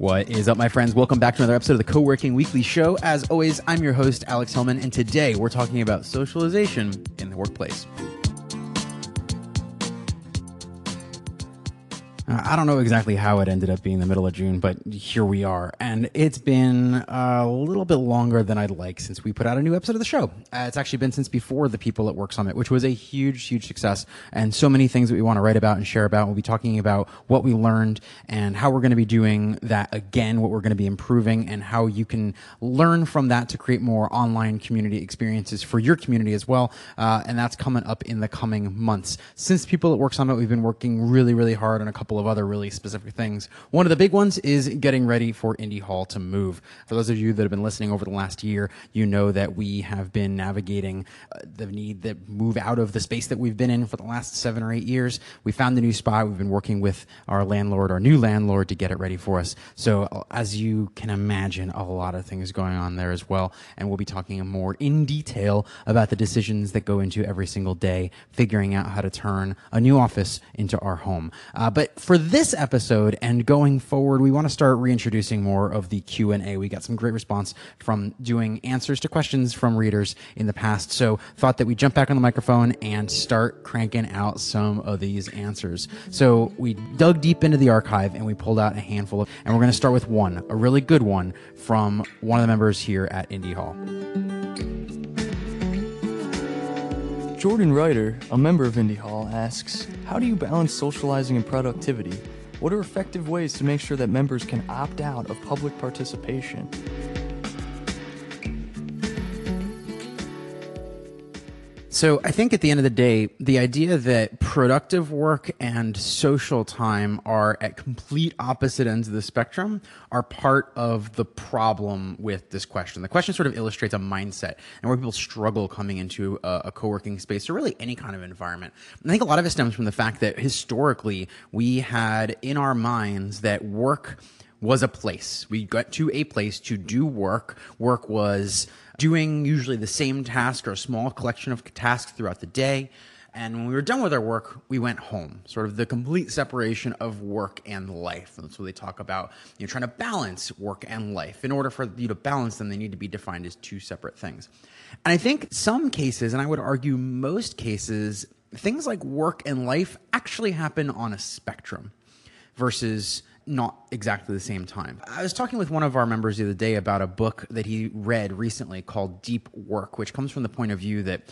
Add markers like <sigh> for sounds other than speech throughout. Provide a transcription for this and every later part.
What is up, my friends? Welcome back to another episode of the Co Working Weekly Show. As always, I'm your host, Alex Hillman, and today we're talking about socialization in the workplace. I don't know exactly how it ended up being the middle of June, but here we are. And it's been a little bit longer than I'd like since we put out a new episode of the show. Uh, it's actually been since before the People at Work Summit, which was a huge, huge success. And so many things that we want to write about and share about. We'll be talking about what we learned and how we're going to be doing that again, what we're going to be improving, and how you can learn from that to create more online community experiences for your community as well. Uh, and that's coming up in the coming months. Since People at Work Summit, we've been working really, really hard on a couple of other really specific things. One of the big ones is getting ready for Indy Hall to move. For those of you that have been listening over the last year, you know that we have been navigating uh, the need to move out of the space that we've been in for the last seven or eight years. We found a new spot. We've been working with our landlord, our new landlord, to get it ready for us. So, uh, as you can imagine, a lot of things going on there as well. And we'll be talking more in detail about the decisions that go into every single day, figuring out how to turn a new office into our home. Uh, but for this episode and going forward, we want to start reintroducing more of the Q&A. We got some great response from doing answers to questions from readers in the past. So thought that we jump back on the microphone and start cranking out some of these answers. So we dug deep into the archive and we pulled out a handful of, and we're going to start with one, a really good one from one of the members here at Indy Hall. Jordan Ryder, a member of Indy Hall, asks How do you balance socializing and productivity? What are effective ways to make sure that members can opt out of public participation? So I think at the end of the day, the idea that productive work and social time are at complete opposite ends of the spectrum are part of the problem with this question. The question sort of illustrates a mindset and where people struggle coming into a, a co-working space or really any kind of environment. And I think a lot of it stems from the fact that historically we had in our minds that work was a place. We got to a place to do work. Work was doing usually the same task or a small collection of tasks throughout the day. And when we were done with our work, we went home, sort of the complete separation of work and life. And that's what they talk about. you know, trying to balance work and life. In order for you to balance them, they need to be defined as two separate things. And I think some cases, and I would argue most cases, things like work and life actually happen on a spectrum versus not exactly the same time. I was talking with one of our members the other day about a book that he read recently called Deep Work, which comes from the point of view that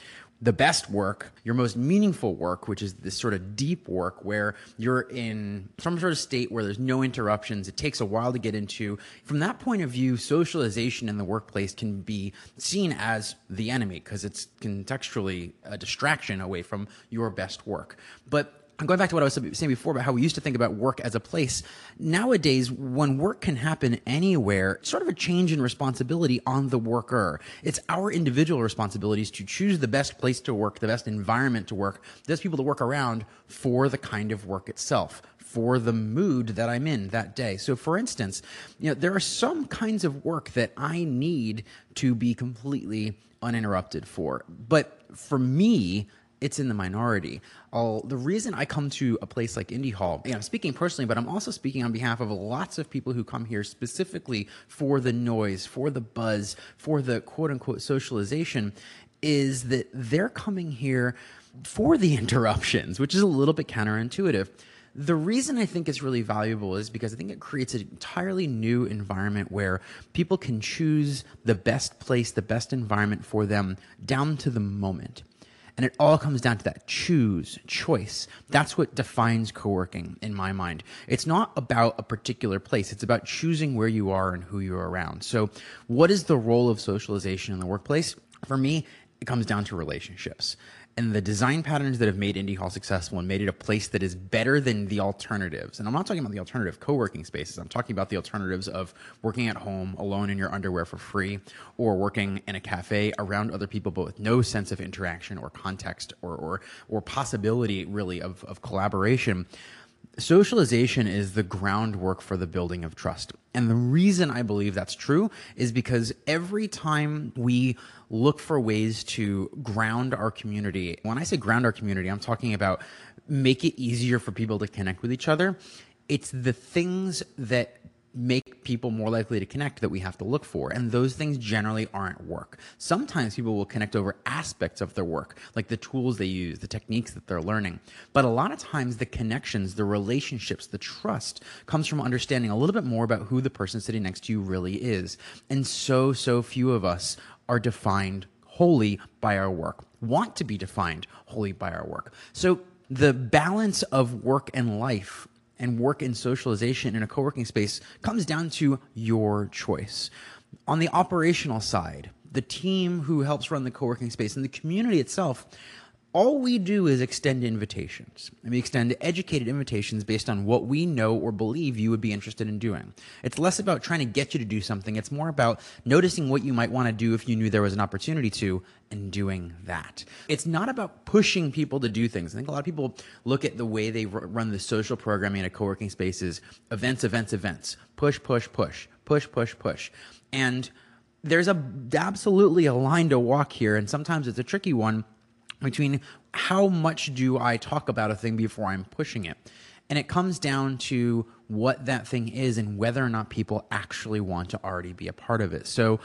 the best work, your most meaningful work, which is this sort of deep work where you're in some sort of state where there's no interruptions. It takes a while to get into. From that point of view, socialization in the workplace can be seen as the enemy because it's contextually a distraction away from your best work. But going back to what I was saying before about how we used to think about work as a place, nowadays, when work can happen anywhere, it's sort of a change in responsibility on the worker. It's our individual responsibilities to choose the best place to work, the best environment to work, the best people to work around for the kind of work itself for the mood that I'm in that day. So for instance, you know, there are some kinds of work that I need to be completely uninterrupted for. But for me, it's in the minority. I'll, the reason I come to a place like Indy Hall, know, I'm speaking personally, but I'm also speaking on behalf of lots of people who come here specifically for the noise, for the buzz, for the quote unquote socialization, is that they're coming here for the <laughs> interruptions, which is a little bit counterintuitive. The reason I think it's really valuable is because I think it creates an entirely new environment where people can choose the best place, the best environment for them down to the moment. And it all comes down to that choose, choice. That's what defines co working in my mind. It's not about a particular place, it's about choosing where you are and who you're around. So, what is the role of socialization in the workplace? For me, it comes down to relationships and the design patterns that have made Indy Hall successful and made it a place that is better than the alternatives. And I'm not talking about the alternative co-working spaces. I'm talking about the alternatives of working at home alone in your underwear for free or working in a cafe around other people but with no sense of interaction or context or or, or possibility really of, of collaboration. Socialization is the groundwork for the building of trust. And the reason I believe that's true is because every time we look for ways to ground our community, when I say ground our community, I'm talking about make it easier for people to connect with each other. It's the things that make people more likely to connect that we have to look for. And those things generally aren't work. Sometimes people will connect over aspects of their work, like the tools they use, the techniques that they're learning. But a lot of times the connections, the relationships, the trust comes from understanding a little bit more about who the person sitting next to you really is. And so, so few of us are defined wholly by our work, want to be defined wholly by our work. So the balance of work and life and work and socialization in a co-working space comes down to your choice. On the operational side, the team who helps run the co-working space and the community itself all we do is extend invitations. And we extend educated invitations based on what we know or believe you would be interested in doing. It's less about trying to get you to do something. It's more about noticing what you might want to do if you knew there was an opportunity to and doing that. It's not about pushing people to do things. I think a lot of people look at the way they run the social programming in a co-working space is events, events, events, push, push, push, push, push, push. And there's a absolutely a line to walk here. And sometimes it's a tricky one between how much do I talk about a thing before I'm pushing it. And it comes down to what that thing is and whether or not people actually want to already be a part of it. So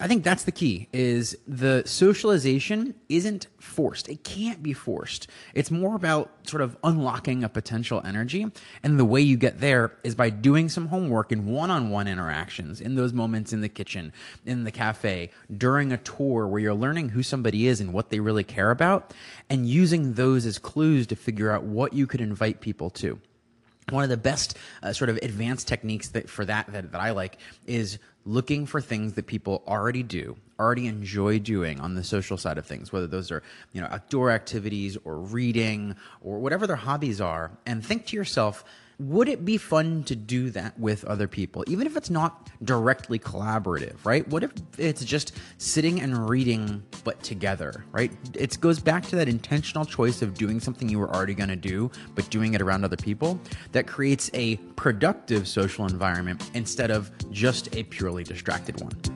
I think that's the key is the socialization isn't forced. It can't be forced. It's more about sort of unlocking a potential energy. And the way you get there is by doing some homework in one-on-one interactions in those moments in the kitchen, in the cafe, during a tour where you're learning who somebody is and what they really care about and using those as clues to figure out what you could invite people to one of the best uh, sort of advanced techniques that for that, that that I like is looking for things that people already do, already enjoy doing on the social side of things, whether those are, you know, outdoor activities or reading or whatever their hobbies are, and think to yourself, would it be fun to do that with other people, even if it's not directly collaborative, right? What if it's just sitting and reading, but together, right? It goes back to that intentional choice of doing something you were already going to do, but doing it around other people that creates a productive social environment instead of just a purely distracted one.